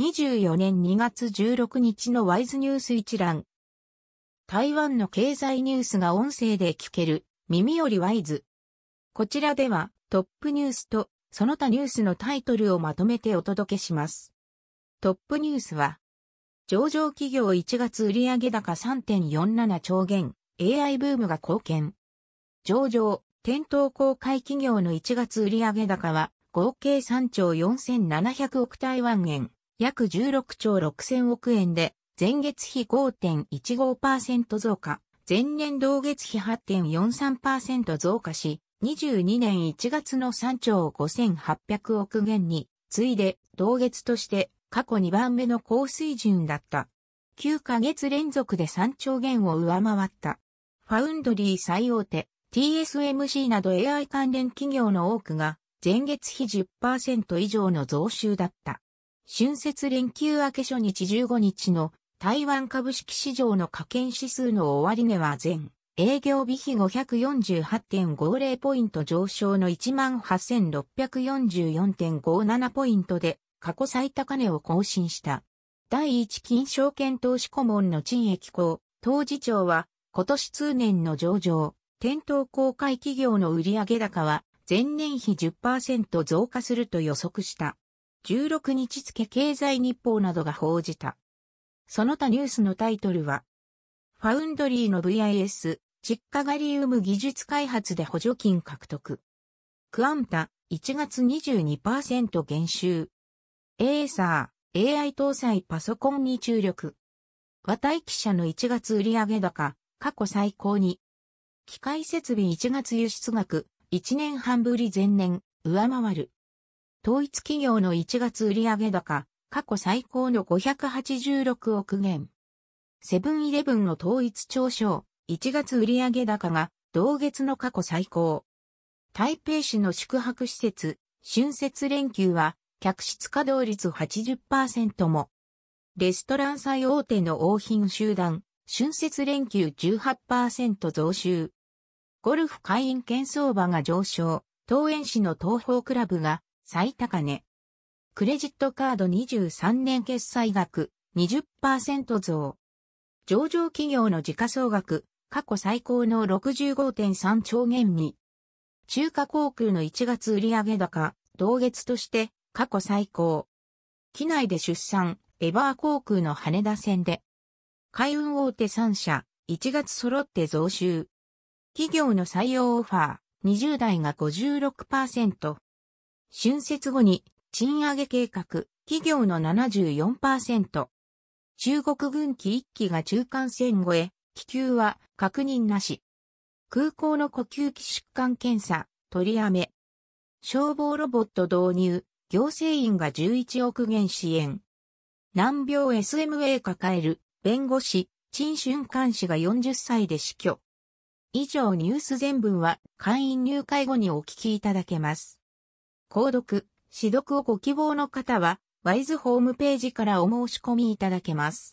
24年2月16日のワイズニュース一覧。台湾の経済ニュースが音声で聞ける耳よりワイズ。こちらではトップニュースとその他ニュースのタイトルをまとめてお届けします。トップニュースは、上場企業1月売上高3.47兆元、AI ブームが貢献。上場、店頭公開企業の1月売上高は合計3兆4700億台湾円、約16兆6000億円で、前月比5.15%増加、前年同月比8.43%増加し、22年1月の3兆5800億元に、次いで同月として過去2番目の高水準だった。9ヶ月連続で3兆元を上回った。ファウンドリー最大手 TSMC など AI 関連企業の多くが前月比10%以上の増収だった。春節連休明け初日15日の台湾株式市場の加権指数の終値は全営業日比548.50ポイント上昇の18,644.57ポイントで過去最高値を更新した。第一金証券投資顧問の陳益公、当時長は今年通年の上場、店頭公開企業の売上高は前年比10%増加すると予測した。16日付経済日報などが報じた。その他ニュースのタイトルは、ファウンドリーの VIS、窒化ガリウム技術開発で補助金獲得。クアンタ、1月22%減収。エーサー、AI 搭載パソコンに注力。和体記者の1月売上高、過去最高に。機械設備1月輸出額、1年半ぶり前年、上回る。統一企業の1月売上高、過去最高の586億元。セブンイレブンの統一長商、1月売上高が同月の過去最高。台北市の宿泊施設、春節連休は、客室稼働率80%も。レストラン最大手の王品集団、春節連休18%増収。ゴルフ会員券相場が上昇、東園市の東方クラブが最高値。クレジットカード23年決済額20%増。上場企業の時価総額過去最高の65.3兆元に。中華航空の1月売上高同月として過去最高。機内で出産、エバー航空の羽田線で。海運大手3社、1月揃って増収。企業の採用オファー、20代が56%。春節後に賃上げ計画、企業の74%。中国軍機1機が中間線越え、気球は確認なし。空港の呼吸器疾患検査、取りやめ。消防ロボット導入、行政員が11億元支援。難病 SMA 抱える、弁護士、陳春官氏が40歳で死去。以上ニュース全文は会員入会後にお聞きいただけます。購読、指読をご希望の方は、ワイズホームページからお申し込みいただけます。